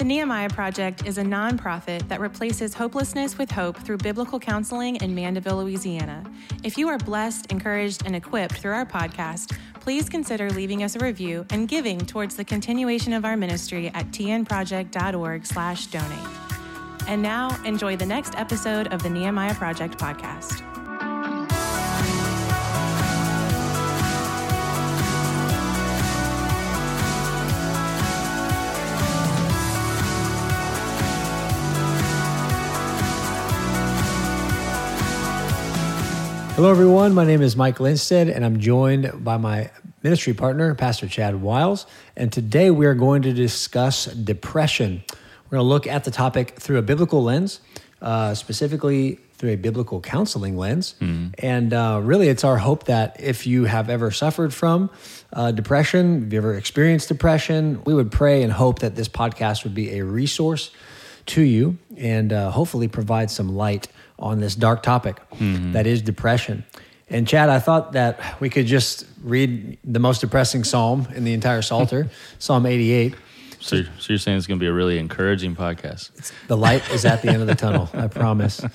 The Nehemiah Project is a nonprofit that replaces hopelessness with hope through biblical counseling in Mandeville, Louisiana. If you are blessed, encouraged, and equipped through our podcast, please consider leaving us a review and giving towards the continuation of our ministry at tnproject.org/donate. And now, enjoy the next episode of the Nehemiah Project podcast. Hello, everyone. My name is Mike Linstead, and I'm joined by my ministry partner, Pastor Chad Wiles. And today we are going to discuss depression. We're going to look at the topic through a biblical lens, uh, specifically through a biblical counseling lens. Mm. And uh, really, it's our hope that if you have ever suffered from uh, depression, if you ever experienced depression, we would pray and hope that this podcast would be a resource to you and uh, hopefully provide some light on this dark topic mm-hmm. that is depression. And Chad, I thought that we could just read the most depressing psalm in the entire Psalter, Psalm 88. So, you're, so you're saying it's going to be a really encouraging podcast? It's, the light is at the end of the tunnel, I promise.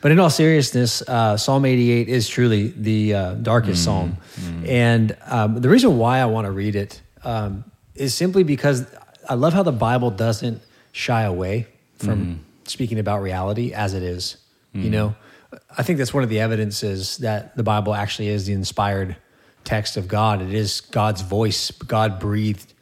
But in all seriousness, uh, Psalm 88 is truly the uh, darkest mm, psalm. Mm. And um, the reason why I want to read it um, is simply because I love how the Bible doesn't shy away from mm. speaking about reality as it is. Mm. You know, I think that's one of the evidences that the Bible actually is the inspired text of God. It is God's voice, God breathed,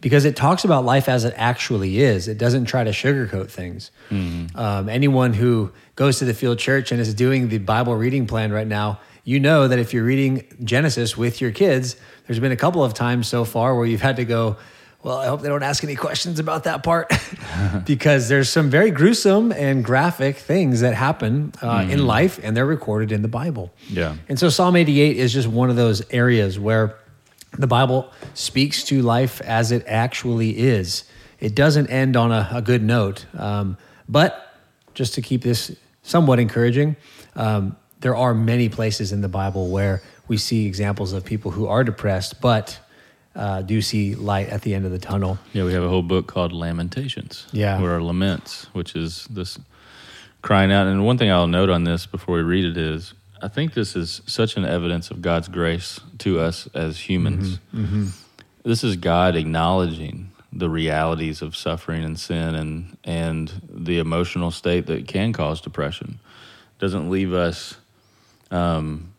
because it talks about life as it actually is. It doesn't try to sugarcoat things. Mm. Um, anyone who goes to the field church and is doing the Bible reading plan right now, you know that if you're reading Genesis with your kids, there's been a couple of times so far where you've had to go, well, I hope they don't ask any questions about that part because there's some very gruesome and graphic things that happen uh, mm. in life and they're recorded in the Bible. Yeah. And so Psalm 88 is just one of those areas where the Bible speaks to life as it actually is. It doesn't end on a, a good note. Um, but just to keep this somewhat encouraging, um, there are many places in the Bible where we see examples of people who are depressed, but uh, do see light at the end of the tunnel. Yeah, we have a whole book called Lamentations. Yeah, or laments, which is this crying out. And one thing I'll note on this before we read it is, I think this is such an evidence of God's grace to us as humans. Mm-hmm, mm-hmm. This is God acknowledging the realities of suffering and sin and and the emotional state that can cause depression. Doesn't leave us um,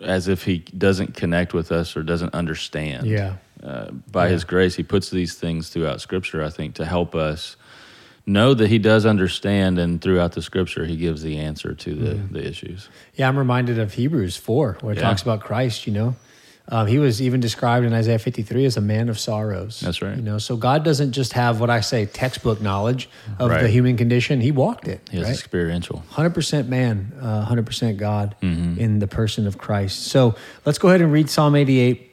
as if he doesn't connect with us or doesn't understand. Yeah. Uh, by yeah. his grace, he puts these things throughout Scripture, I think, to help us know that he does understand, and throughout the Scripture, he gives the answer to the, mm. the issues. Yeah, I'm reminded of Hebrews 4, where it yeah. talks about Christ, you know. Um, he was even described in Isaiah 53 as a man of sorrows. That's right. You know, so God doesn't just have what I say textbook knowledge of right. the human condition. He walked it. He's right? experiential. 100% man, uh, 100% God mm-hmm. in the person of Christ. So let's go ahead and read Psalm 88.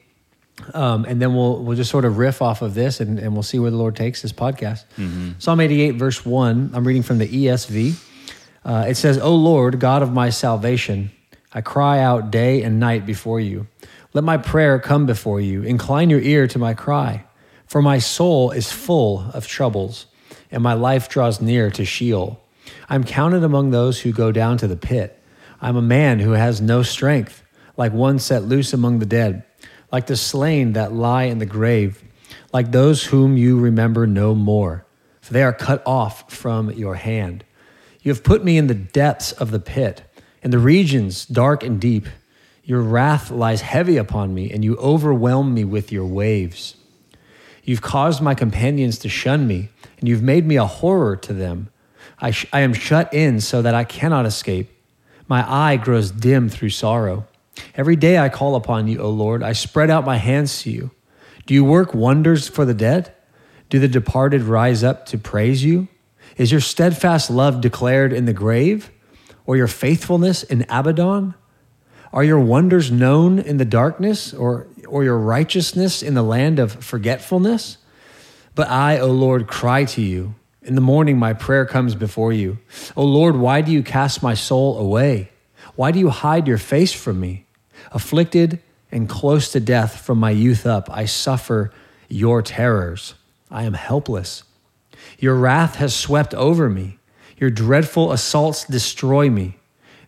Um, and then we'll we'll just sort of riff off of this and, and we'll see where the Lord takes this podcast. Mm-hmm. Psalm 88, verse 1. I'm reading from the ESV. Uh, it says, O Lord, God of my salvation, I cry out day and night before you. Let my prayer come before you. Incline your ear to my cry. For my soul is full of troubles, and my life draws near to Sheol. I'm counted among those who go down to the pit. I'm a man who has no strength, like one set loose among the dead, like the slain that lie in the grave, like those whom you remember no more, for they are cut off from your hand. You have put me in the depths of the pit, in the regions dark and deep. Your wrath lies heavy upon me, and you overwhelm me with your waves. You've caused my companions to shun me, and you've made me a horror to them. I, sh- I am shut in so that I cannot escape. My eye grows dim through sorrow. Every day I call upon you, O Lord. I spread out my hands to you. Do you work wonders for the dead? Do the departed rise up to praise you? Is your steadfast love declared in the grave, or your faithfulness in Abaddon? Are your wonders known in the darkness, or, or your righteousness in the land of forgetfulness? But I, O Lord, cry to you. In the morning, my prayer comes before you. O Lord, why do you cast my soul away? Why do you hide your face from me? Afflicted and close to death from my youth up, I suffer your terrors. I am helpless. Your wrath has swept over me. Your dreadful assaults destroy me.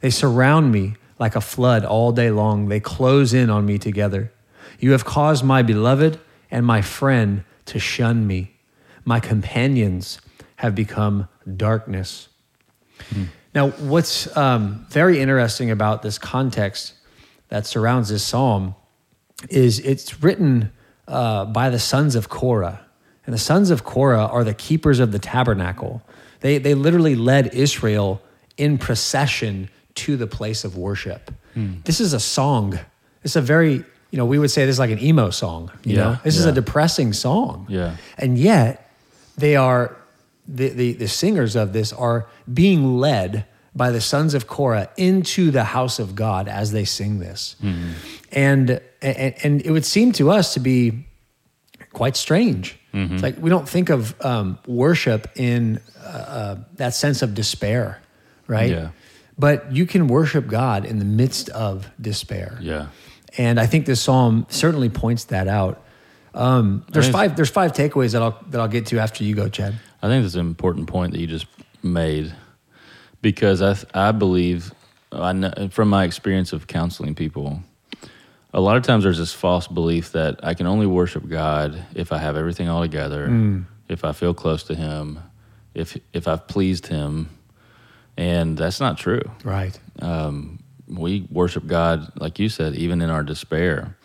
They surround me like a flood all day long. They close in on me together. You have caused my beloved and my friend to shun me. My companions have become darkness. Now, what's um, very interesting about this context that surrounds this psalm is it's written uh, by the sons of Korah. And the sons of Korah are the keepers of the tabernacle. They, they literally led Israel in procession to the place of worship. This is a song. It's a very, you know, we would say this is like an emo song. You Yeah, know, this is a depressing song. Yeah. And yet, they are, the, the, the singers of this are being led by the sons of Korah into the house of God as they sing this. And, and, and it would seem to us to be quite strange. It's like we don't think of um, worship in uh, uh, that sense of despair, right? Yeah. But you can worship God in the midst of despair. Yeah. And I think this psalm certainly points that out. Um, there's five. There's five takeaways that I'll that I'll get to after you go, Chad. I think that's an important point that you just made because I th- I believe I know, from my experience of counseling people, a lot of times there's this false belief that I can only worship God if I have everything all together, Mm. if I feel close to Him, if if I've pleased Him, and that's not true. Right. Um, we worship God, like you said, even in our despair,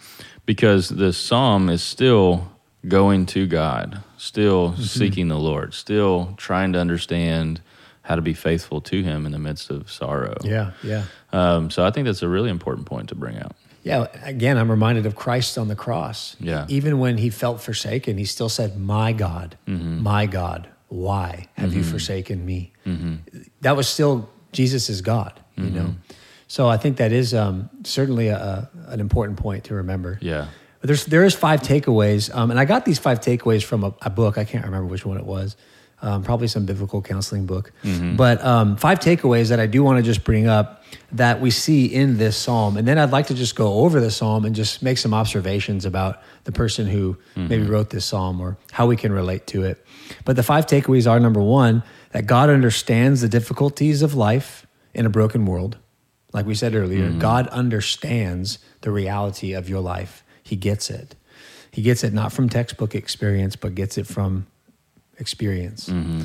because the psalm is still going to God, still Mm-hmm. seeking the Lord, still trying to understand how to be faithful to Him in the midst of sorrow. Yeah. Yeah. Um, so I think that's a really important point to bring out. Yeah. Again, I'm reminded of Christ on the cross. Yeah. Even when he felt forsaken, he still said, "My God, my God, why have you forsaken me?" That was still Jesus is God. You know. So I think that is um, certainly a, an important point to remember. Yeah. But there's there is five takeaways, um, and I got these five takeaways from a, a book. I can't remember which one it was. Um, probably some biblical counseling book. But um, five takeaways that I do want to just bring up that we see in this psalm, and then I'd like to just go over the psalm and just make some observations about the person who mm-hmm. maybe wrote this psalm or how we can relate to it. But the five takeaways are number one that God understands the difficulties of life in a broken world. Like we said earlier, mm-hmm. God understands the reality of your life. He gets it. He gets it not from textbook experience, but gets it from experience. Mm-hmm.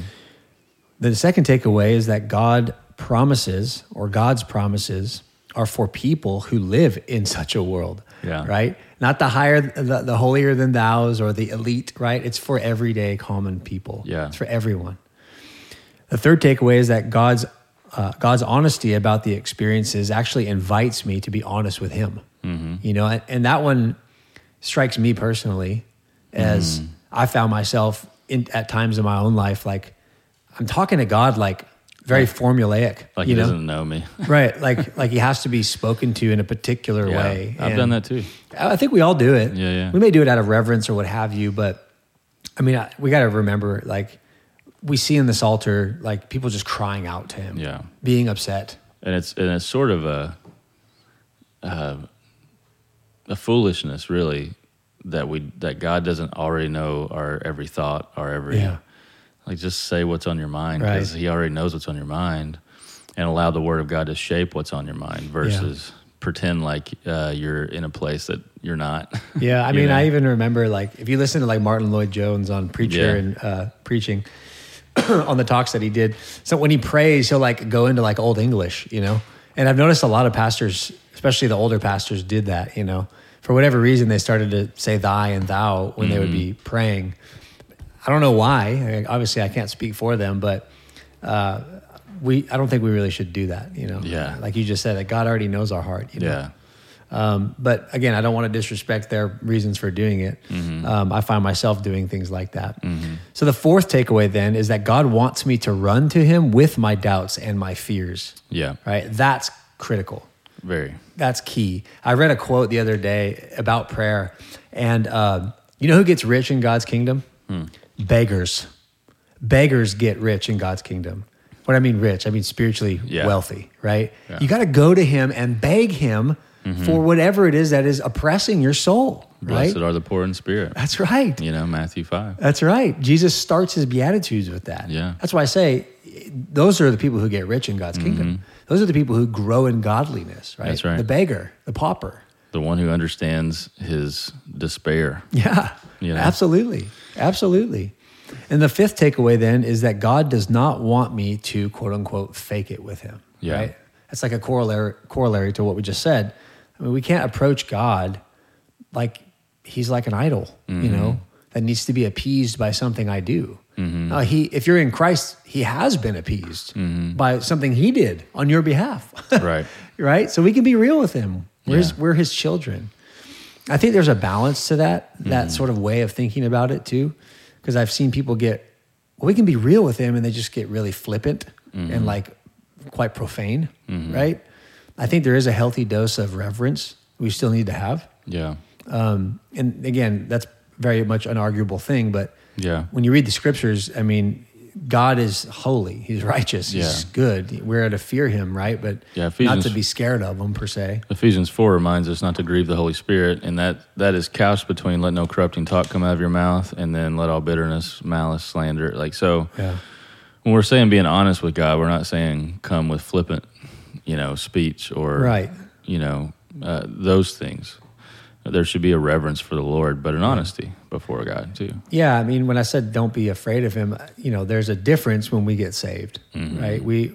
The second takeaway is that God promises, or God's promises, are for people who live in such a world. Yeah. Right? Not the higher, the, the holier than thou's or the elite, right? It's for everyday common people. Yeah. It's for everyone. The third takeaway is that God's uh, God's honesty about the experiences actually invites me to be honest with Him. You know, and, and that one strikes me personally as I found myself in, at times in my own life like I'm talking to God like very formulaic. Like you He know? doesn't know me. right? Like like He has to be spoken to in a particular Yeah. way. I've And done that too. I I think we all do it. Yeah, yeah. We may do it out of reverence or what have you, but I mean, I, we got to remember like we see in this Psalter like people just crying out to him, Yeah. being upset. and it's and it's sort of a uh, a foolishness, really, that we that God doesn't already know our every thought, our every Yeah. Like just say what's on your mind because Right. He already knows what's on your mind, and allow the Word of God to shape what's on your mind versus pretend like uh, you're in a place that you're not. Yeah, I mean, know? I even remember like if you listen to like Martyn Lloyd-Jones on Preacher Yeah. and uh, preaching on the talks that he did. So when he prays, he'll like go into like old English, you know. And I've noticed a lot of pastors, especially the older pastors, did that. You know, for whatever reason, they started to say "thy" and "thou" when they would be Mm-hmm. praying. I don't know why. Obviously, I can't speak for them, but uh, we I don't think we really should do that. You know, Yeah. like you just said, that God already knows our heart. You know? yeah, Um, but again, I don't want to disrespect their reasons for doing it. Um, I find myself doing things like that. So the fourth takeaway then is that God wants me to run to Him with my doubts and my fears. yeah, Right? That's critical. very. That's key. I read a quote the other day about prayer, and um, you know who gets rich in God's kingdom? Beggars. Beggars get rich in God's kingdom. What I mean rich, I mean spiritually Yeah. wealthy, right? Yeah. You got to go to Him and beg Him for whatever it is that is oppressing your soul. Blessed right? are the poor in spirit. That's right. You know, Matthew 5. That's right. Jesus starts his beatitudes with that. Yeah. That's why I say those are the people who get rich in God's kingdom. Those are the people who grow in godliness, right? Mm-hmm. That's right. The beggar, the pauper. The one who understands his despair. Yeah. You know? Absolutely. Absolutely. And the fifth takeaway then is that God does not want me to quote unquote fake it with him. Yeah. Right. That's like a corollary corollary to what we just said. I mean, we can't approach God like he's like an idol, Mm-hmm. you know, that needs to be appeased by something I do. No, he if you're in Christ, he has been appeased by something he did on your behalf. Mm-hmm. Right. right? So we can be real with him. We're, his, Yeah. we're his children. I think there's a balance to that, that mm-hmm. sort of way of thinking about it too. Because I've seen people get, well, we can be real with him and they just get really flippant and mm-hmm. like quite profane, mm-hmm. right? I think there is a healthy dose of reverence we still need to have. Yeah. Um, and again, that's very much an arguable thing, but Yeah. when you read the scriptures, I mean, God is holy. He's righteous. He's Yeah. good. We're to fear him, right? But Yeah, not Ephesians- to be scared of him per se. Ephesians 4 reminds us not to grieve the Holy Spirit, and that, that is couched between let no corrupting talk come out of your mouth and then let all bitterness, malice, slander. Like, so Yeah. when we're saying being honest with God, we're not saying come with flippant, you know, speech or, Right. you know, uh, those things. There should be a reverence for the Lord, but an honesty before God, too. Yeah, I mean, when I said don't be afraid of him, you know, there's a difference when we get saved, Mm-hmm. right? We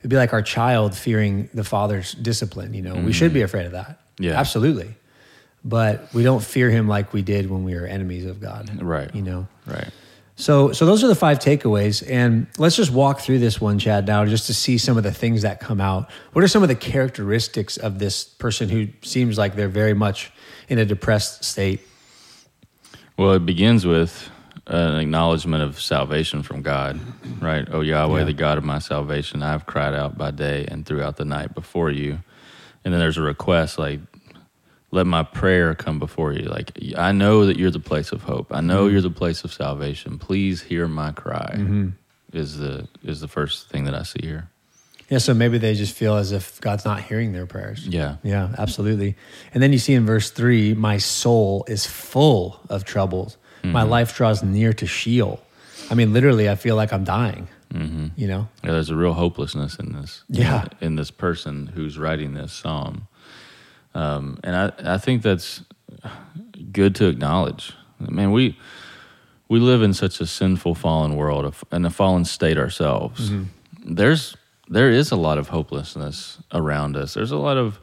it'd be like our child fearing the father's discipline. You know, we should be afraid of that. Mm-hmm. Yeah. absolutely. But we don't fear him like we did when we were enemies of God. Right. You know. Right. So, so those are the five takeaways, and let's just walk through this one, Chad, now, just to see some of the things that come out. What are some of the characteristics of this person who seems like they're very much in a depressed state? Well, it begins with an acknowledgement of salvation from God, right? Oh, Yahweh, Yeah. the God of my salvation, I have cried out by day and throughout the night before you. And then there's a request like, let my prayer come before you. Like, I know that you're the place of hope. I know Mm-hmm. you're the place of salvation. Please hear my cry. Is the is the first thing that I see here. Yeah, so maybe they just feel as if God's not hearing their prayers. Yeah. Yeah, absolutely. And then you see in verse three, my soul is full of troubles. Mm-hmm. My life draws near to Sheol. I mean, literally, I feel like I'm dying. Mm-hmm. You know? Yeah, there's a real hopelessness in this. Yeah. In this person who's writing this psalm, um, and I I think that's good to acknowledge. Man, we we live in such a sinful, fallen world, in a fallen state ourselves. There's there is a lot of hopelessness around us. There's a lot of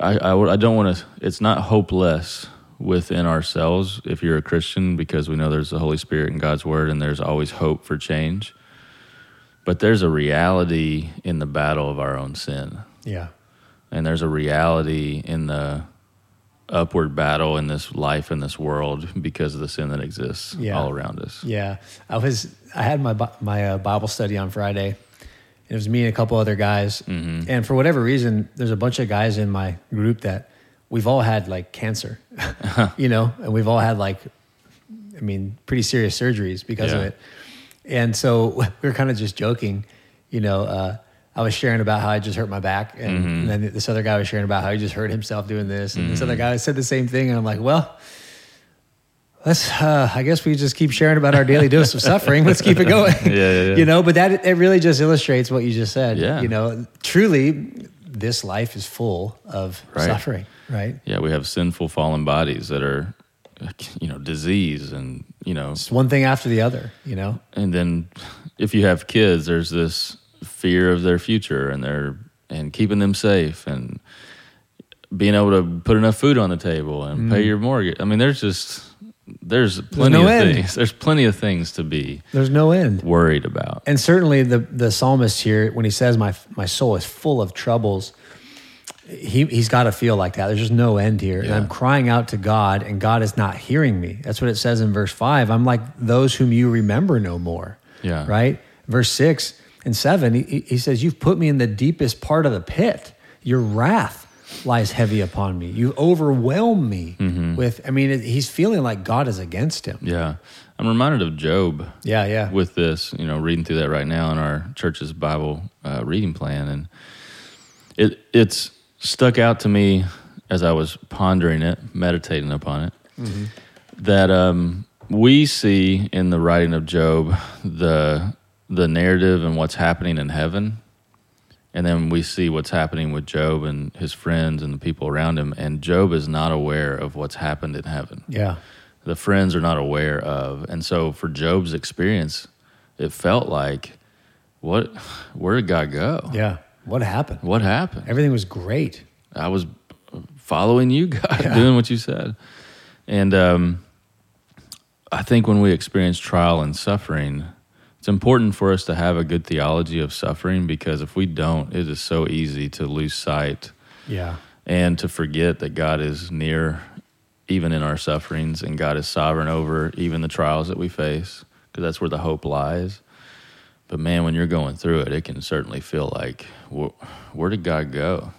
I I, I don't want to. It's not hopeless within ourselves if you're a Christian because we know there's the Holy Spirit and God's Word, and there's always hope for change. But there's a reality in the battle of our own sin, Yeah. and there's a reality in the upward battle in this life in this world because of the sin that exists Yeah. all around us. Yeah, I was. I had my my uh, Bible study on Friday. It was me and a couple other guys, mm-hmm. and for whatever reason, there's a bunch of guys in my group that we've all had like cancer, uh-huh. you know, and we've all had like, I mean, pretty serious surgeries because of it. And so we were kind of just joking, you know. Uh, I was sharing about how I just hurt my back, and, and then this other guy was sharing about how he just hurt himself doing this, and this other mm-hmm. guy said the same thing, and I'm like, well. Let's. Uh, I guess we just keep sharing about our daily dose of suffering. Let's keep it going. Yeah, yeah, yeah. You know, but that it really just illustrates what you just said. Yeah. You know, truly, this life is full of Right. suffering. Right. Yeah, we have sinful, fallen bodies that are, you know, disease and you know It's one thing after the other. You know. and then if you have kids there's this fear of their future and their and keeping them safe and being able to put enough food on the table and pay your mortgage i mean there's just there's plenty no of end. things there's plenty of things to be There's no end. worried about And certainly the the psalmist here, when he says my my soul is full of troubles, he he's got to feel like that. There's just no end here. And I'm crying out to God, and God is not hearing me. That's what it says in verse five. I'm like those whom you remember no more. Yeah. Right. Verse six and seven. He, he says, "You've put me in the deepest part of the pit. Your wrath." Lies heavy upon me. You overwhelm me Mm-hmm. with i mean he's feeling like god is against him. Yeah. I'm reminded of Job yeah yeah. with this, you know, reading through that right now in our church's Bible uh, reading plan, and it it's stuck out to me as I was pondering it, meditating upon it, that um, we see in the writing of Job the the narrative and what's happening in heaven, and then we see what's happening with Job and his friends and the people around him. And Job is not aware of what's happened in heaven. Yeah. The friends are not aware of, and so for Job's experience, it felt like, what? Where did God go? Yeah. What happened? What happened? Everything was great. I was following you, God, doing what you said. And um, I think when we experience trial and suffering, it's important for us to have a good theology of suffering because if we don't, it is so easy to lose sight Yeah. and to forget that God is near even in our sufferings and God is sovereign over even the trials that we face because that's where the hope lies. But man, when you're going through it, it can certainly feel like, wh- where did God go?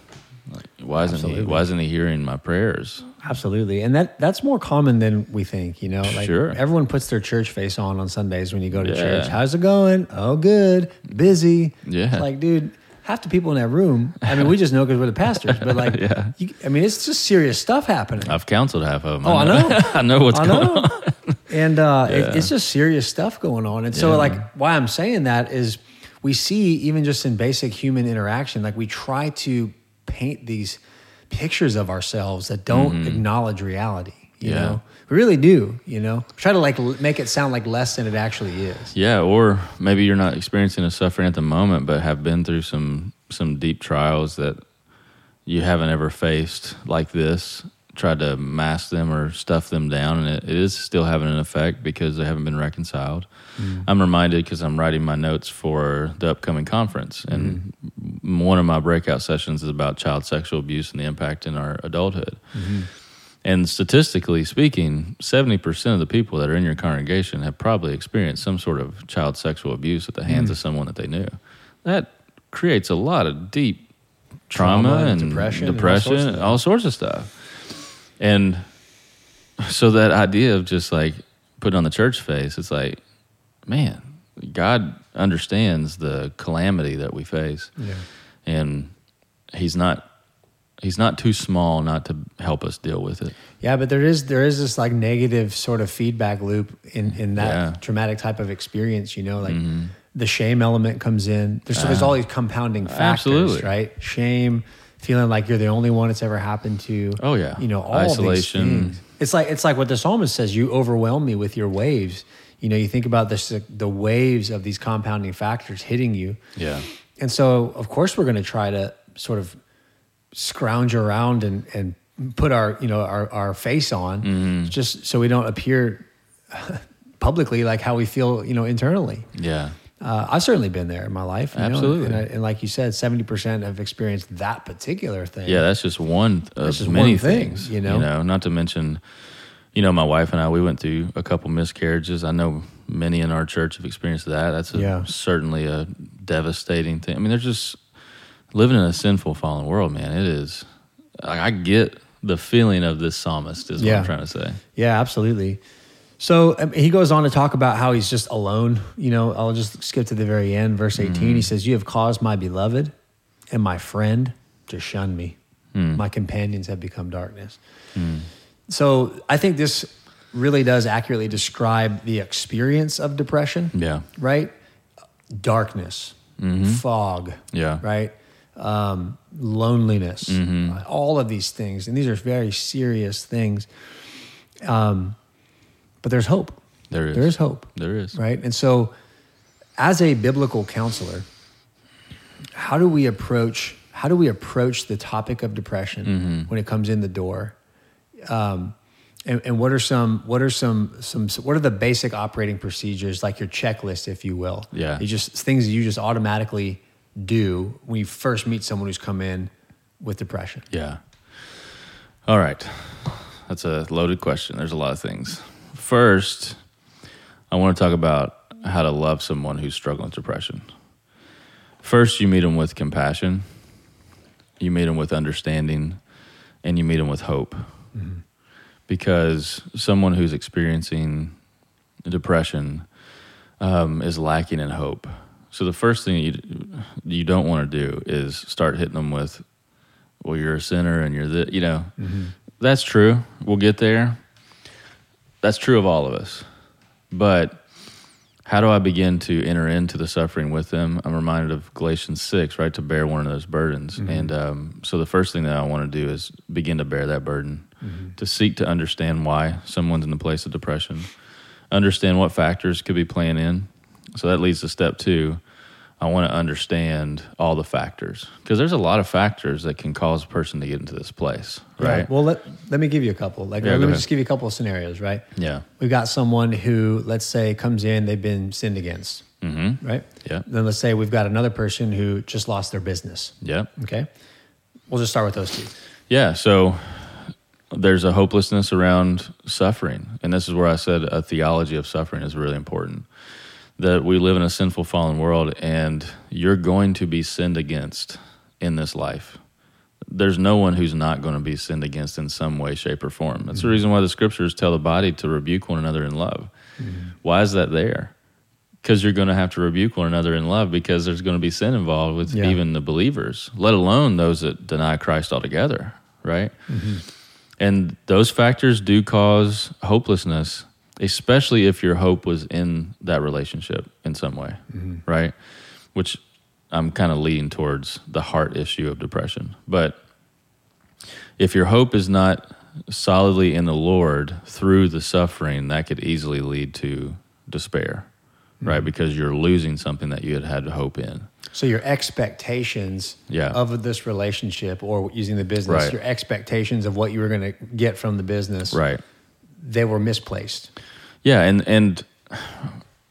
Like, why isn't he? Absolutely. Why isn't he hearing my prayers? Absolutely. And that that's more common than we think, you know. Like Sure. everyone puts their church face on on Sundays when you go to Yeah. church. How's it going? Oh, good. Busy. Yeah. It's like, dude, half the people in that room, I mean, we just know because we're the pastors, but like, Yeah. you, I mean, it's just serious stuff happening. I've counseled half of them. Oh, I know. I know what's I going know. on. And uh, it- it's just serious stuff going on. And so, Yeah. like, why I'm saying that is we see, even just in basic human interaction, like, we try to paint these pictures of ourselves that don't acknowledge reality. You Mm-hmm. Yeah. know, we really do. You know, try to like make it sound like less than it actually is. Yeah, or maybe you're not experiencing a suffering at the moment, but have been through some some deep trials that you haven't ever faced like this. Tried to mask them or stuff them down, and it, it is still having an effect because they haven't been reconciled. Mm. I'm reminded because I'm writing my notes for the upcoming conference, and mm-hmm. one of my breakout sessions is about child sexual abuse and the impact in our adulthood. Mm-hmm. And statistically speaking, 70% of the people that are in your congregation have probably experienced some sort of child sexual abuse at the hands mm. of someone that they knew. That creates a lot of deep trauma, Trauma and and, depression and all sorts all sorts of stuff. And so that idea of just like putting on the church face, it's like, man, God understands the calamity that we face Yeah. and he's not he's not too small not to help us deal with it. Yeah, but there is there is this like negative sort of feedback loop in in that Yeah. Mm-hmm. traumatic type of experience. You know, like the shame element comes in. There's there's all these compounding factors, Absolutely. right? Shame, feeling like you're the only one it's ever happened to. Oh, yeah. you know, all Isolation. These things. It's like it's like what the psalmist says. You overwhelm me with your waves. You know, you think about this the waves of these compounding factors hitting you. Yeah. And so, of course, we're going to try to sort of scrounge around and, and put our, you know, our, our face on Mm-hmm. just so we don't appear publicly like how we feel, you know, internally. Yeah. Uh, I've certainly been there in my life. you know, Absolutely. and, I, and like you said, 70% have experienced that particular thing. Yeah, that's just one of That's just many one thing, things. you know? not to mention, you know, my wife and I, we went through a couple miscarriages. I know many in our church have experienced that. That's a, Yeah. certainly a devastating thing. I mean, they're just living in a sinful, fallen world, man. It is. I, I get the feeling of this psalmist. Is what I'm trying to say. Yeah, absolutely. So um, he goes on to talk about how he's just alone. You know, I'll just skip to the very end, verse 18. Mm-hmm. He says, You have caused my beloved and my friend to shun me. Hmm. My companions have become darkness. So I think this really does accurately describe the experience of depression, Yeah. right? Darkness, fog, Yeah. right? Um, loneliness, uh, all of these things. And these are very serious things. Um, but there's hope. There is. There is hope, There is. right? And so, as a biblical counselor, how do we approach how do we approach the topic of depression Mm-hmm. when it comes in the door? Um, and, and what are some what are some some what are the basic operating procedures like your checklist, if you will? Yeah. you just things you just automatically do when you first meet someone who's come in with depression. Yeah. All right. That's a loaded question. There's a lot of things. First, I want to talk about how to love someone who's struggling with depression. First, you meet them with compassion, you meet them with understanding, and you meet them with hope. Because someone who's experiencing depression um, is lacking in hope. So the first thing you you don't want to do is start hitting them with well, you're a sinner and you're the, you know, that's true. We'll get there. That's true of all of us. But how do I begin to enter into the suffering with them? I'm reminded of Galatians 6, right? To bear one of those burdens. And um, so the first thing that I want to do is begin to bear that burden, to seek to understand why someone's in the place of depression, understand what factors could be playing in. So that leads to step two. I want to understand all the factors because there's a lot of factors that can cause a person to get into this place, right? Yeah. Well, let, let me give you a couple. Like, Yeah, let me ahead. just give you a couple of scenarios, right? yeah. We've got someone who, let's say, comes in, they've been sinned against, Mm-hmm. right? Yeah. Then let's say we've got another person who just lost their business. Yeah. Okay. We'll just start with those two. Yeah, so there's a hopelessness around suffering. And this is where I said a theology of suffering is really important. That we live in a sinful, fallen world, and you're going to be sinned against in this life. There's no one who's not going to be sinned against in some way, shape, or form. That's the mm-hmm. reason why the scriptures tell the body to rebuke one another in love. Mm-hmm. Why is that there? Because you're going to have to rebuke one another in love because there's going to be sin involved with Yeah. even the believers, let alone those that deny Christ altogether, right? Mm-hmm. And those factors do cause hopelessness, especially if your hope was in that relationship in some way, mm-hmm. right? Which I'm kind of leaning towards the heart issue of depression. But if your hope is not solidly in the Lord through the suffering, that could easily lead to despair, right? Mm-hmm. Because you're losing something that you had had hope in. So your expectations Yeah. of this relationship or using the business, Right. your expectations of what you were going to get from the business, Right. they were misplaced. Yeah, and and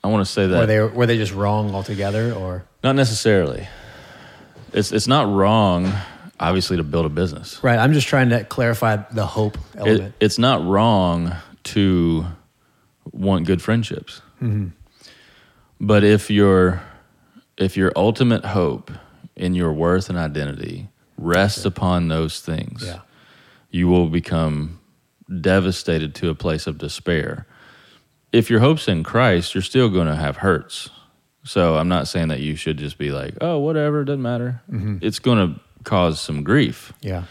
I want to say that Were they were they just wrong altogether or Not necessarily. It's it's not wrong, obviously, to build a business. Right, I'm just trying to clarify the hope It, element. it's not wrong to want good friendships. Mm-hmm. But if your if your ultimate hope in your worth and identity rests upon those things, yeah. you will become devastated to a place of despair. If your hope's in Christ, you're still going to have hurts. So I'm not saying that you should just be like, oh, whatever, doesn't matter. Mm-hmm. It's going to cause some grief. Yeah.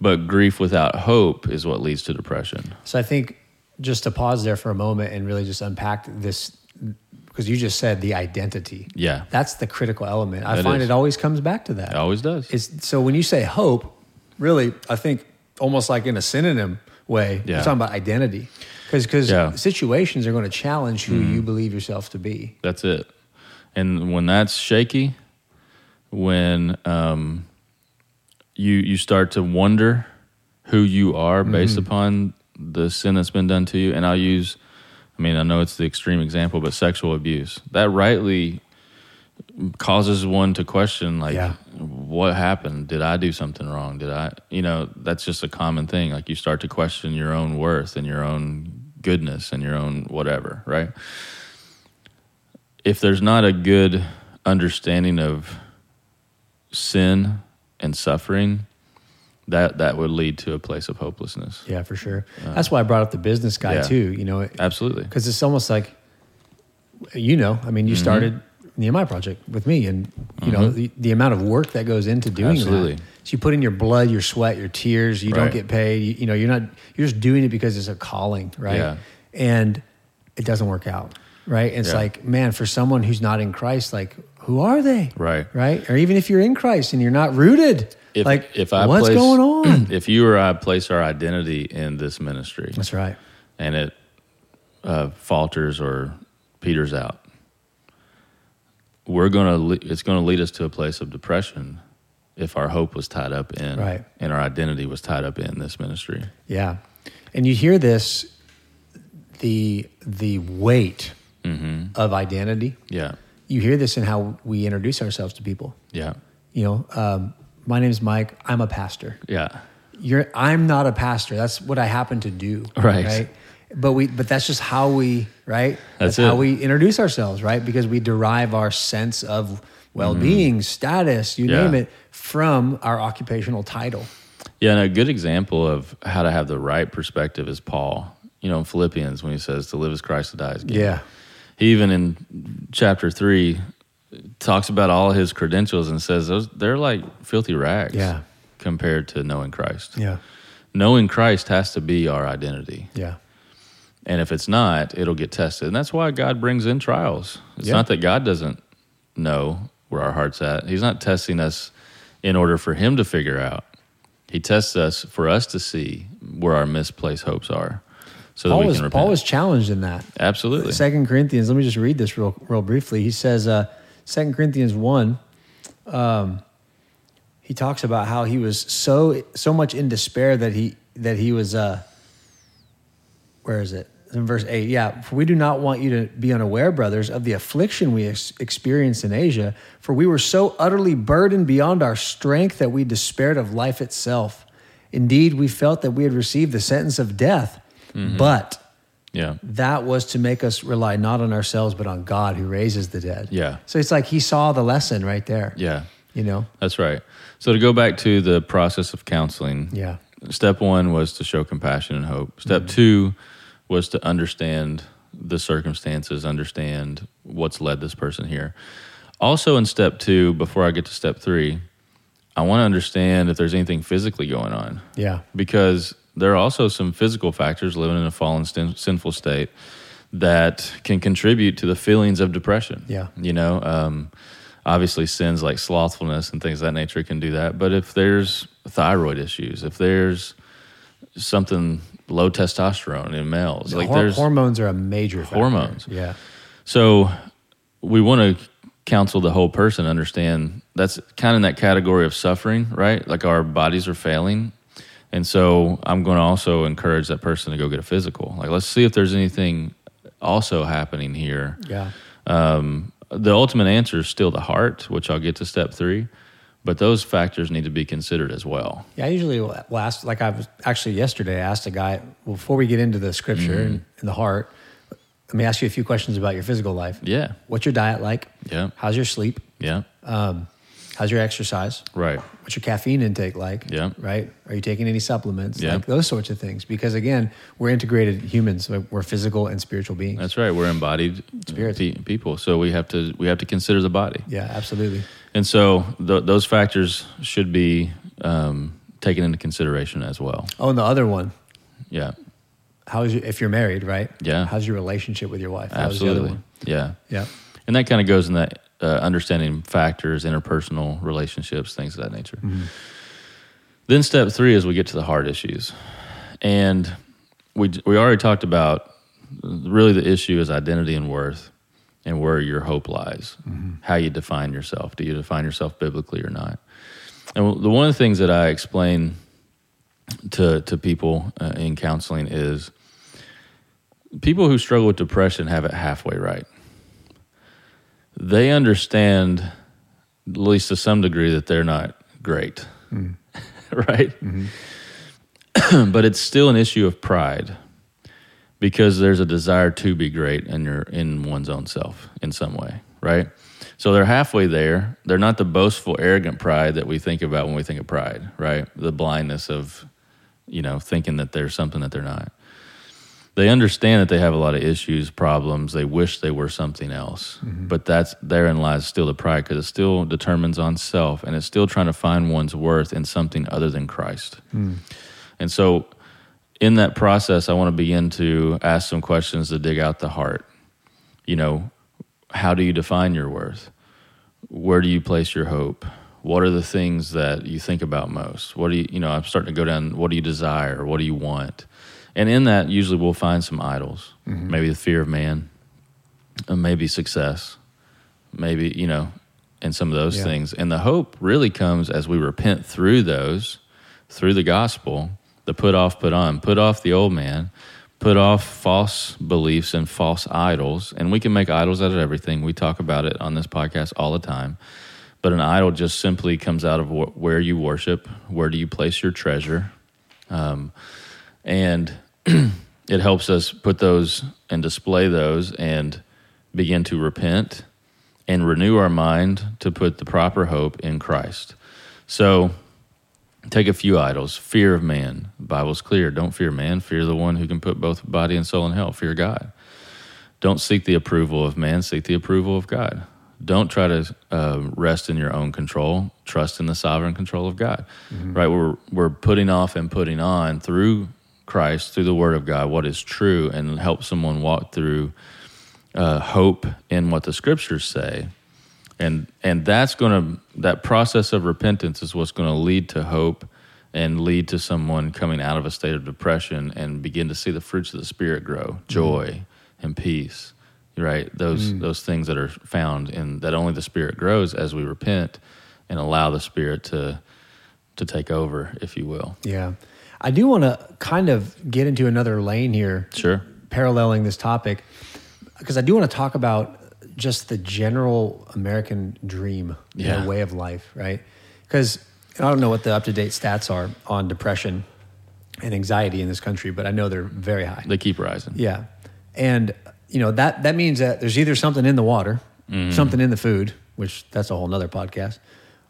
But grief without hope is what leads to depression. So I think just to pause there for a moment and really just unpack this because you just said the identity. Yeah. That's the critical element. I It find is. it always comes back to that. It always does. It's so when you say hope, really, I think almost like in a synonym way, Yeah. you're talking about identity. Because Yeah. Mm-hmm. situations are going to challenge who you believe yourself to be. That's it. And when that's shaky, when um, you you start to wonder who you are based upon the sin that's been done to you, and I'll use, I mean, I know it's the extreme example, but sexual abuse that rightly causes one to question, like, Yeah. what happened? Did I do something wrong? Did I, you know, that's just a common thing. Like you start to question your own worth and your own goodness and your own whatever, right? if there's not a good understanding of sin and suffering, that that would lead to a place of hopelessness. Yeah, for sure. That's why I brought up the business guy yeah. too. You know, Absolutely. because it's almost like you know i mean you Mm-hmm. started the Nehemiah Project with me and you know the, the amount of work that goes into doing Absolutely. that so you put in your blood your sweat your tears you don't get paid you, you know you're not you're just doing it because it's a calling right? Yeah. and it doesn't work out right? It's Yeah. like man for someone who's not in christ like who are they? Right. right? Or even if you're in christ and you're not rooted If, like if I what's place, going on? if you or I place our identity in this ministry that's right. and it uh, falters or peters out, we're gonna le- it's gonna lead us to a place of depression if our hope was tied up in Right. and our identity was tied up in this ministry. Yeah, and you hear this, the the weight of identity. Yeah, You hear this in how we introduce ourselves to people. yeah, You know, um, my is Mike. I'm a pastor. yeah, You're. I'm not a pastor. That's what I happen to do. Right. Right. But we. But that's just how we. Right. That's how it. we introduce ourselves. Right. Because we derive our sense of well-being, status, you Mm-hmm. Yeah. name it, from our occupational title. yeah. And a good example of how to have the right perspective is Paul. You know, in Philippians when he says to live as Christ, to die as gain. Yeah. He even in chapter three talks about all his credentials and says those they're like filthy rags. Yeah. compared to knowing Christ. Yeah. Knowing Christ has to be our identity. Yeah. And if it's not, it'll get tested. And that's why God brings in trials. It's Yeah. not that God doesn't know where our heart's at. He's not testing us in order for Him to figure out. He tests us for us to see where our misplaced hopes are so that Paul we was can repent. Paul was challenged in that. Absolutely. Second Corinthians. Let me just read this real real briefly. He says, uh, Second Corinthians one. Um, he talks about how he was so so much in despair that he that he was. Uh, where is it? In verse eight. Yeah. For we do not want you to be unaware, brothers, of the affliction we ex- experienced in Asia. For we were so utterly burdened beyond our strength that we despaired of life itself. Indeed, we felt that we had received the sentence of death, but yeah. that was to make us rely not on ourselves but on God who raises the dead. Yeah. So it's like he saw the lesson right there. Yeah. You know? That's right. So to go back to the process of counseling, Yeah. step one was to show compassion and hope. Step Mm-hmm. two was to understand the circumstances, understand what's led this person here. Also, in step two, before I get to step three, I want to understand if there's anything physically going on Yeah. because there are also some physical factors living in a fallen sin- sinful state that can contribute to the feelings of depression Yeah. you know um, obviously sins like slothfulness and things of that nature can do that but if there's thyroid issues if there's something low testosterone in males like Hor- there's hormones are a major factor. Hormones. Yeah. so we want to counsel the whole person, understand that's kind of in that category of suffering, right? Like our bodies are failing. And so I'm going to also encourage that person to go get a physical. Like, let's see if there's anything also happening here. Yeah. Um, the ultimate answer is still the heart, which I'll get to step three, but those factors need to be considered as well. Yeah, I usually will ask, like I was actually yesterday, I asked a guy, well, before we get into the scripture Mm-hmm. and, and the heart, let me ask you a few questions about your physical life. Yeah. What's your diet like? Yeah. How's your sleep? Yeah. Um, how's your exercise? Right. What's your caffeine intake like? Yeah. Right? Are you taking any supplements? Yeah. Like those sorts of things. Because again, we're integrated humans. We're physical and spiritual beings. That's right. We're embodied Spirits. pe- people. So we have to, we have to consider the body. yeah, absolutely. And so th- those factors should be um, taken into consideration as well. Oh, and the other one, Yeah, how's your, if you're married, right? Yeah. How's your relationship with your wife? How's the other absolutely. one? Yeah, Yeah. and that kind of goes in that uh, understanding factors, interpersonal relationships, things of that nature. Mm-hmm. Then step three is we get to the hard issues, and we we already talked about really the issue is identity and worth, and where your hope lies, Mm-hmm. how you define yourself. Do you define yourself biblically or not? And the one of the things that I explain to to people uh, in counseling is people who struggle with depression have it halfway right. They understand, at least to some degree, that they're not great, right? but it's still an issue of pride because there's a desire to be great and you're in one's own self in some way, right? So they're halfway there. They're not the boastful, arrogant pride that we think about when we think of pride, right? The blindness of, you know, thinking that they're something that they're not. They understand that they have a lot of issues, problems. They wish they were something else, mm-hmm. but that's therein lies still the pride because it still determines on self, and it's still trying to find one's worth in something other than Christ. Hmm. And so, in that process, I want to begin to ask some questions to dig out the heart. You know, how do you define your worth? Where do you place your hope? What are the things that you think about most? What do you, you know, I'm starting to go down, what do you desire? What do you want? And in that, usually we'll find some idols. Maybe the fear of man, uh, maybe success, maybe, you know, and some of those Yeah. things. And the hope really comes as we repent through those, through the gospel, the put off, put on, put off the old man, put off false beliefs and false idols. And we can make idols out of everything. We talk about it on this podcast all the time. But an idol just simply comes out of wh- where you worship, where do you place your treasure. Um, and it helps us put those and display those and begin to repent and renew our mind to put the proper hope in Christ. So take a few idols. Fear of man. The Bible's clear. Don't fear man. Fear the one who can put both body and soul in hell. Fear God. Don't seek the approval of man. Seek the approval of God. don't try to uh, rest in your own control. Trust in the sovereign control of God. Right? We're we're putting off and putting on through Christ, through the Word of God, what is true, and help someone walk through uh, hope in what the Scriptures say. And and that's going to that process of repentance is what's going to lead to hope and lead to someone coming out of a state of depression and begin to see the fruits of the spirit grow mm-hmm. joy and peace right? Those mm-hmm. those things that are found in that only the spirit grows as we repent and allow the spirit to to take over if you will. Yeah. I do want to kind of get into another lane here, sure. Paralleling this topic, because I do want to talk about just the general American dream, Yeah. way of life, right? Because I don't know what the up to date stats are on depression and anxiety in this country, but I know they're very high. they keep rising Yeah. And you know, that that means that there's either something in the water, Mm-hmm. something in the food, which that's a whole nother podcast,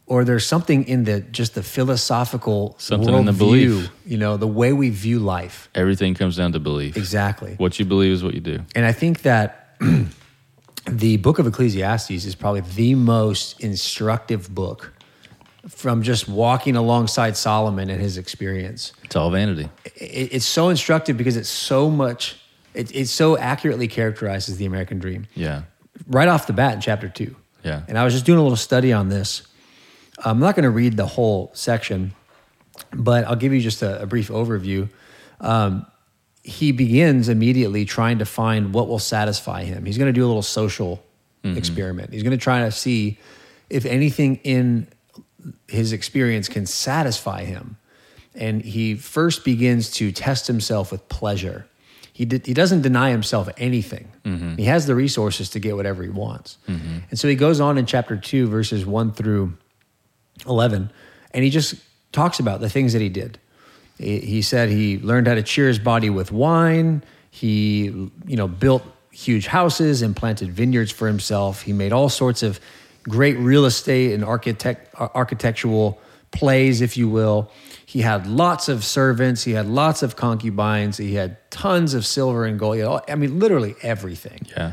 or there's something in the just the philosophical Something in the belief. You know, the way we view life. everything comes down to belief Exactly. what you believe is what you do And I think that the book of Ecclesiastes is probably the most instructive book from just walking alongside Solomon and his experience. it's all vanity It, it's so instructive because it's so much, it, it so accurately characterizes the American dream. yeah right off the bat in chapter two. Yeah. And I was just doing a little study on this. I'm not going to read the whole section, but I'll give you just a, a brief overview. Um, he begins immediately trying to find what will satisfy him. He's going to do a little social mm-hmm. experiment. He's going to try to see if anything in his experience can satisfy him. And he first begins to test himself with pleasure. He, did, he doesn't deny himself anything. Mm-hmm. He has the resources to get whatever he wants. Mm-hmm. And so he goes on in chapter 2, verses 1 through 11, and he just talks about the things that he did. He said he learned how to cheer his body with wine. He, you know, built huge houses and planted vineyards for himself. He made all sorts of great real estate and architect, uh, architectural plays, if you will. He had lots of servants. He had lots of concubines. He had tons of silver and gold. All- I mean, literally everything. yeah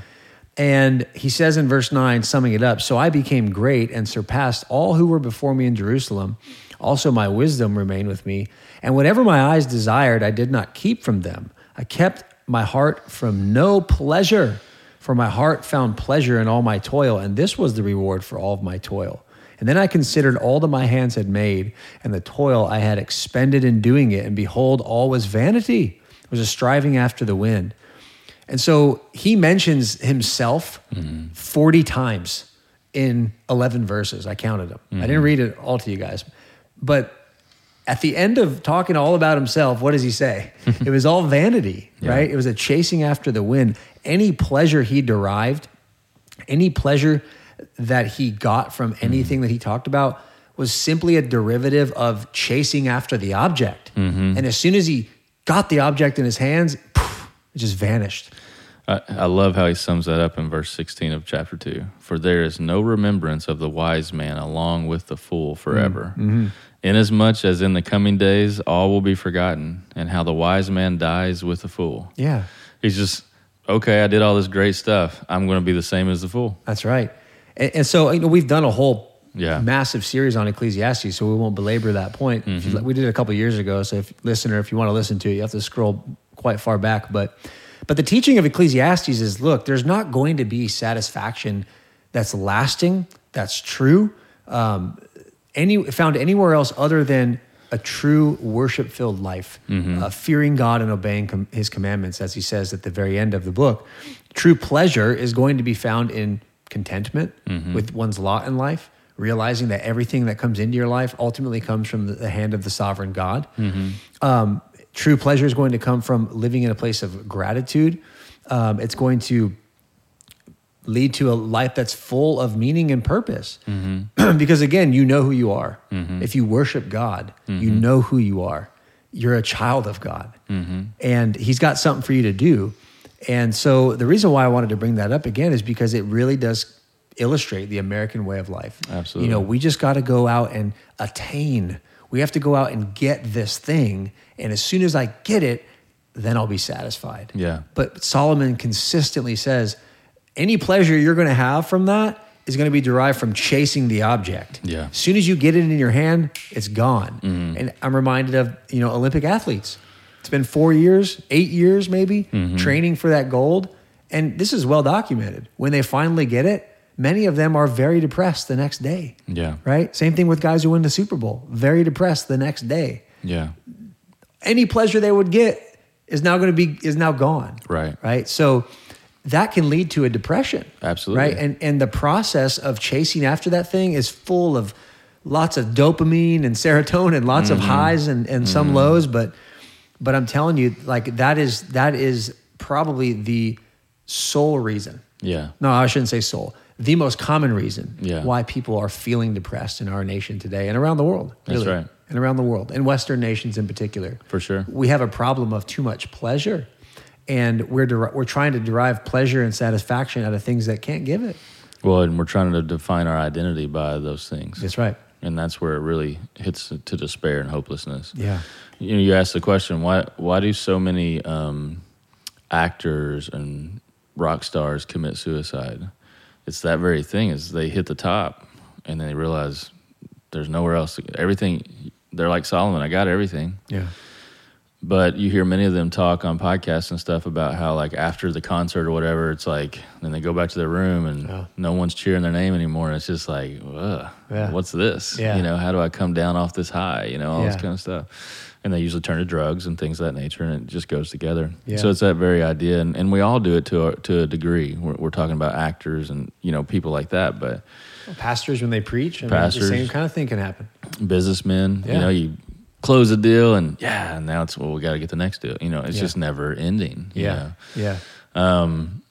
And he says in verse 9, summing it up So I became great and surpassed all who were before me in Jerusalem. Also, my wisdom remained with me. And whatever my eyes desired, I did not keep from them. I kept my heart from no pleasure, for my heart found pleasure in all my toil. And this was the reward for all of my toil. And then I considered all that my hands had made and the toil I had expended in doing it. And behold, all was vanity. It was a striving after the wind. And so he mentions himself mm-hmm. 40 times in 11 verses. I counted them. I didn't mm-hmm. read it all to you guys. But at the end of talking all about himself, what does he say? it was all vanity, right? It was a chasing after the wind. Any pleasure he derived, any pleasure that he got from hmm. anything that he talked about was simply a derivative of chasing after the object. Mm-hmm. And as soon as he got the object in his hands, poof, it just vanished. I, I love how he sums that up in verse 16 of chapter 2. For there is no remembrance of the wise man along with the fool forever. Mm-hmm. Inasmuch as in the coming days all will be forgotten, and how the wise man dies with the fool. Yeah, He's just, okay, I did all this great stuff. I'm going to be the same as the fool. that's right. And, and so you know we've done a whole Yeah. massive series on Ecclesiastes, so we won't belabor that point. You- we did it a couple years ago, so if listener, if you want to listen to it, you have to scroll quite far back. But but the teaching of Ecclesiastes is: look, there's not going to be satisfaction that's lasting, that's true, um, any found anywhere else other than a true worship filled life, uh, fearing God and obeying com- His commandments, as He says at the very end of the book. True pleasure is going to be found in contentment with one's lot in life, realizing that everything that comes into your life ultimately comes from the, the hand of the sovereign God. Um, true pleasure is going to come from living in a place of gratitude. Um, it's going to lead to a life that's full of meaning and purpose. Mm-hmm. because again, you know who you are. Mm-hmm. If you worship God, you mm-hmm. know who you are. You're a child of God. And He's got something for you to do. And so the reason why I wanted to bring that up again is because it really does illustrate the American way of life. Absolutely. You know, we just got to go out and attain. We have to go out and get this thing. And as soon as I get it, then I'll be satisfied. Yeah. But Solomon consistently says any pleasure you're going to have from that is going to be derived from chasing the object. Yeah. As soon as you get it in your hand, it's gone. Mm-hmm. And I'm reminded of, you know, Olympic athletes. It's been four years, eight years maybe, Mm-hmm. training for that gold. And this is well documented. When they finally get it, many of them are very depressed the next day. Yeah. Right? Same thing with guys who win the Super Bowl, very depressed the next day. Yeah. Any pleasure they would get is now going to be is now gone. Right. Right? So that can lead to a depression. Absolutely. Right? And and the process of chasing after that thing is full of lots of dopamine and serotonin, lots of mm-hmm. highs and and some mm-hmm. lows, but but I'm telling you like that is that is probably the sole reason. Yeah. No, I shouldn't say sole. The most common reason Yeah. why people are feeling depressed in our nation today and around the world. That's really. right. And around the world, and Western nations in particular. For sure. We have a problem of too much pleasure, and we're deri- we're trying to derive pleasure and satisfaction out of things that can't give it. Well, and we're trying to define our identity by those things. That's right. And that's where it really hits to despair and hopelessness. Yeah. You know, you ask the question, why why do so many um, actors and rock stars commit suicide? It's that very thing is they hit the top and then they realize there's nowhere else. To, everything they're like Solomon, I got everything. Yeah. But you hear many of them talk on podcasts and stuff about how, like, after the concert or whatever, it's like, then they go back to their room and Yeah. no one's cheering their name anymore. And it's just like, Yeah. what's this? Yeah. You know, how do I come down off this high? You know, all this kind of stuff. And they usually turn to drugs and things of that nature, and it just goes together. So it's that very idea, and, and we all do it to a, to a degree. We're, we're talking about actors and you know people like that, but Pastors when they preach, I mean, Pastors. the same kind of thing can happen. businessmen, you know, you close a deal, and yeah, and now it's well, we got to get the next deal. You know, it's Yeah. just never ending. Yeah, know? Yeah. Um,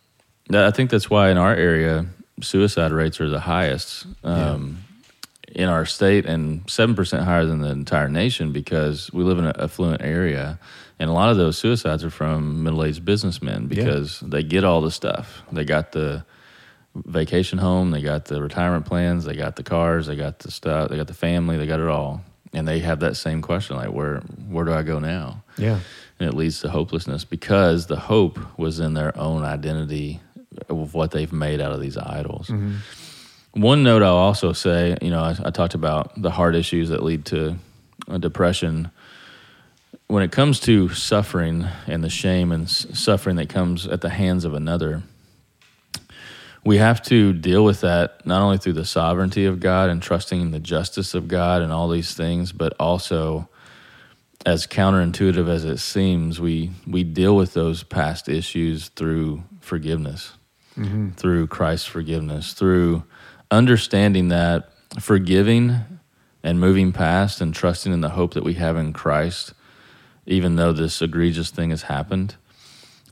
I think that's why in our area, suicide rates are the highest um, in our state and 7% higher than the entire nation because we live in an affluent area. And a lot of those suicides are from middle aged businessmen because they get all the stuff. They got the vacation home, they got the retirement plans, they got the cars, they got the stuff, they got the family, they got it all. And they have that same question like, where, where do I go now? Yeah. and it leads to hopelessness because the hope was in their own identity of what they've made out of these idols. One note I'll also say, you know, I, I talked about the heart issues that lead to uh, depression. When it comes to suffering and the shame and s- suffering that comes at the hands of another, we have to deal with that not only through the sovereignty of God and trusting in the justice of God and all these things, but also as counterintuitive as it seems, we we deal with those past issues through forgiveness, mm-hmm. through Christ's forgiveness, through understanding that forgiving and moving past and trusting in the hope that we have in Christ, even though this egregious thing has happened,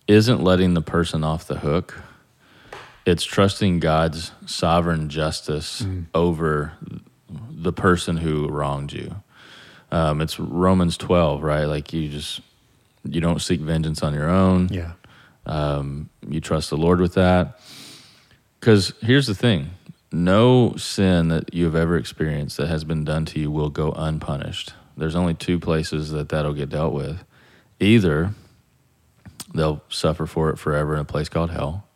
isn't letting the person off the hook. It's trusting God's sovereign justice over the person who wronged you. Um, it's Romans 12, right? Like you just you don't seek vengeance on your own. Yeah. Um, you trust the Lord with that. Because here's the thing: no sin that you have ever experienced that has been done to you will go unpunished. There's only two places that that'll get dealt with. Either they'll suffer for it forever in a place called hell,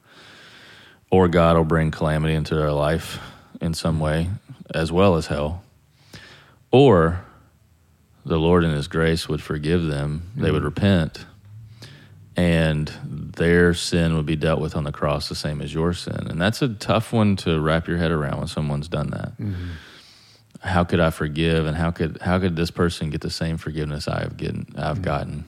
or God will bring calamity into their life in some way, as well as hell, or the Lord in His grace would forgive them. They would mm-hmm. repent, and their sin would be dealt with on the cross the same as your sin. And that's a tough one to wrap your head around when someone's done that. Mm-hmm. How could I forgive, and how could how could this person get the same forgiveness I have getting I've mm-hmm. gotten?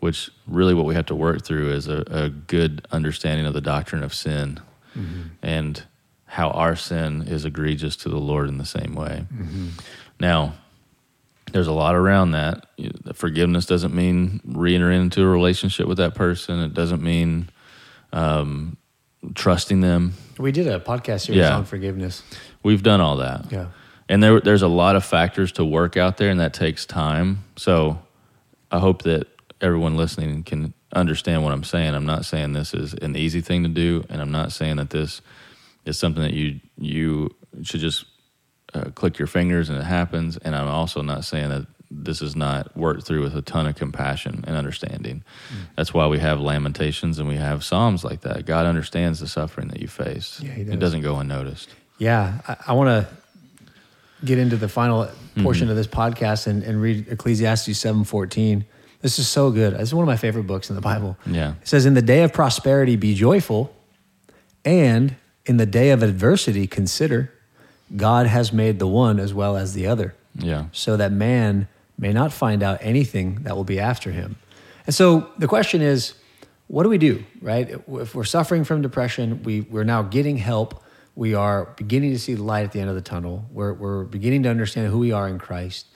Which really, what we have to work through is a, a good understanding of the doctrine of sin and how our sin is egregious to the Lord in the same way. Now, there's a lot around that. Forgiveness doesn't mean re-entering into a relationship with that person. It doesn't mean um, trusting them. We did a podcast series Yeah. on forgiveness. We've done all that. Yeah. And there, there's a lot of factors to work out there, and that takes time. So I hope that everyone listening can understand what I'm saying. I'm not saying this is an easy thing to do, and I'm not saying that this is something that you you should just uh, click your fingers and it happens. And I'm also not saying that this is not worked through with a ton of compassion and understanding. That's why we have lamentations and we have psalms like that. God understands the suffering that you face. Yeah, he It does. doesn't go unnoticed. Yeah, I, I want to get into the final portion of this podcast and, and read Ecclesiastes seven fourteen. This is so good. This is one of my favorite books in the Bible. Yeah. It says, "In the day of prosperity, be joyful, and in the day of adversity, consider God has made the one as well as the other, Yeah. so that man may not find out anything that will be after him." And so the question is, what do we do, right? If we're suffering from depression, we, we're now getting help. We are beginning to see the light at the end of the tunnel. We're, we're beginning to understand who we are in Christ.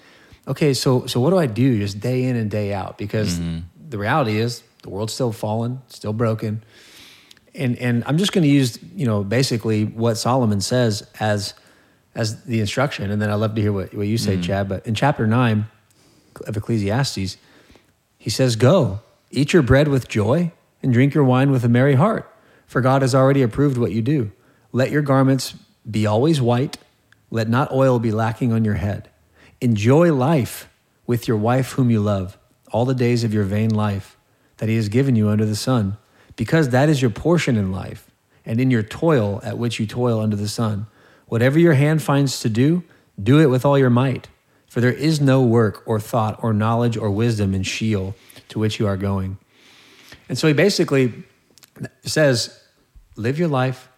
Okay, so so what do I do just day in and day out? Because mm-hmm. the reality is the world's still fallen, still broken. And and I'm just going to use, you know, basically what Solomon says as as the instruction, and then I'd love to hear what, what you say, mm-hmm. Chad. But in chapter nine of Ecclesiastes, he says, Go, eat your bread with joy, and drink your wine with a merry heart, for God has already approved what you do. Let your garments be always white, let not oil be lacking on your head. Enjoy life with your wife whom you love, all the days of your vain life that he has given you under the sun, because that is your portion in life, and in your toil at which you toil under the sun. Whatever your hand finds to do, do it with all your might. For there is no work or thought or knowledge or wisdom in Sheol to which you are going. And so he basically says, live your life,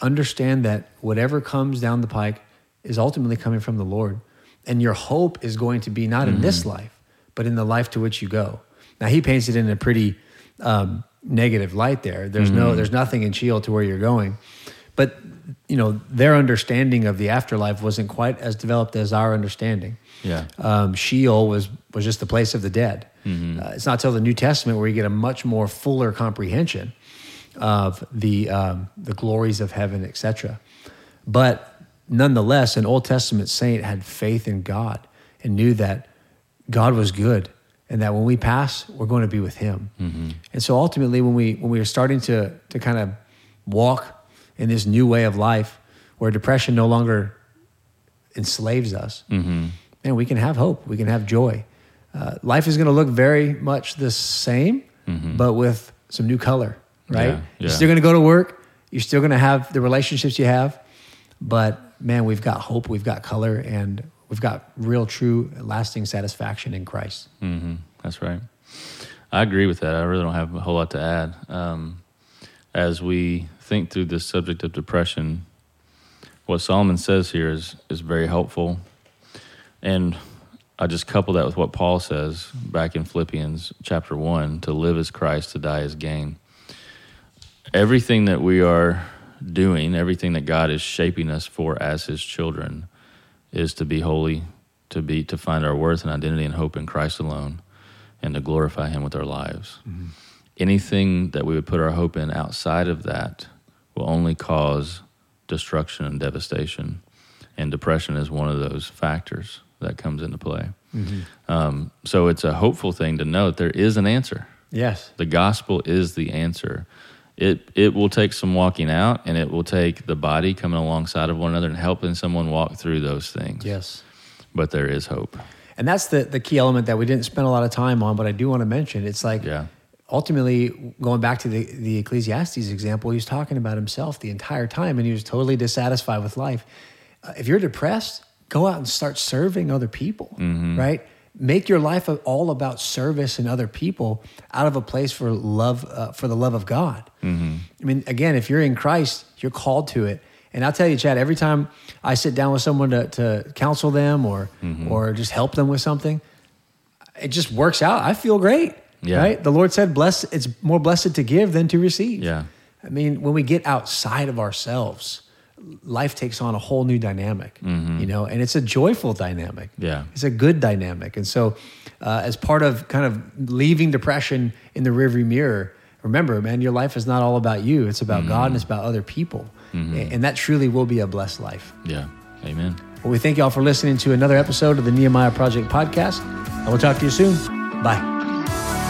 understand that whatever comes down the pike is ultimately coming from the Lord. And your hope is going to be not in this life, but in the life to which you go. Now he paints it in a pretty um, negative light there. There's no, there's nothing in Sheol to where you're going. But you know, their understanding of the afterlife wasn't quite as developed as our understanding. Yeah. Um, Sheol was was just the place of the dead. Uh, it's not till the New Testament where you get a much more fuller comprehension of the um, the glories of heaven, etc. But nonetheless, an Old Testament saint had faith in God and knew that God was good, and that when we pass, we're going to be with Him. And so ultimately, when we when we are starting to to kind of walk in this new way of life, where depression no longer enslaves us, Mm-hmm. and we can have hope, we can have joy. Uh, life is going to look very much the same, but with some new color, right? Mm-hmm. Yeah, You're still going to go to work. You're still going to have the relationships you have, but man, we've got hope, we've got color, and we've got real, true, lasting satisfaction in Christ. hmm That's right. I agree with that. I really don't have a whole lot to add. Um, as we think through this subject of depression, what Solomon says here is is very helpful, and I just couple that with what Paul says back in Philippians chapter one: to live as Christ, to die as gain. Everything that we are doing, everything that God is shaping us for as His children, is to be holy, to be to find our worth and identity and hope in Christ alone, and to glorify Him with our lives. Anything that we would put our hope in outside of that will only cause destruction and devastation, and depression is one of those factors that comes into play. Um, so it's a hopeful thing to know that there is an answer. Yes. The gospel is the answer. It it will take some walking out, and it will take the body coming alongside of one another and helping someone walk through those things. Yes. But there is hope. And that's the, the key element that we didn't spend a lot of time on, but I do want to mention. It's like Yeah. ultimately going back to the, the Ecclesiastes example, he was talking about himself the entire time and he was totally dissatisfied with life. Uh, if you're depressed, go out and start serving other people, right? Make your life all about service and other people out of a place for love, uh, for the love of God. I mean, again, if you're in Christ, you're called to it. And I'll tell you, Chad, every time I sit down with someone to, to counsel them or, or just help them with something, it just works out. I feel great. Yeah. Right? The Lord said, "Bless it's more blessed to give than to receive." Yeah. I mean, when we get outside of ourselves, life takes on a whole new dynamic, you know, and it's a joyful dynamic. Mm-hmm. Yeah. It's a good dynamic. And so, uh, as part of kind of leaving depression in the rearview mirror, remember, man, your life is not all about you. It's about God and it's about other people. Mm-hmm. And that truly will be a blessed life. Yeah. Amen. Well, we thank y'all for listening to another episode of the Nehemiah Project podcast. And we'll talk to you soon. Bye.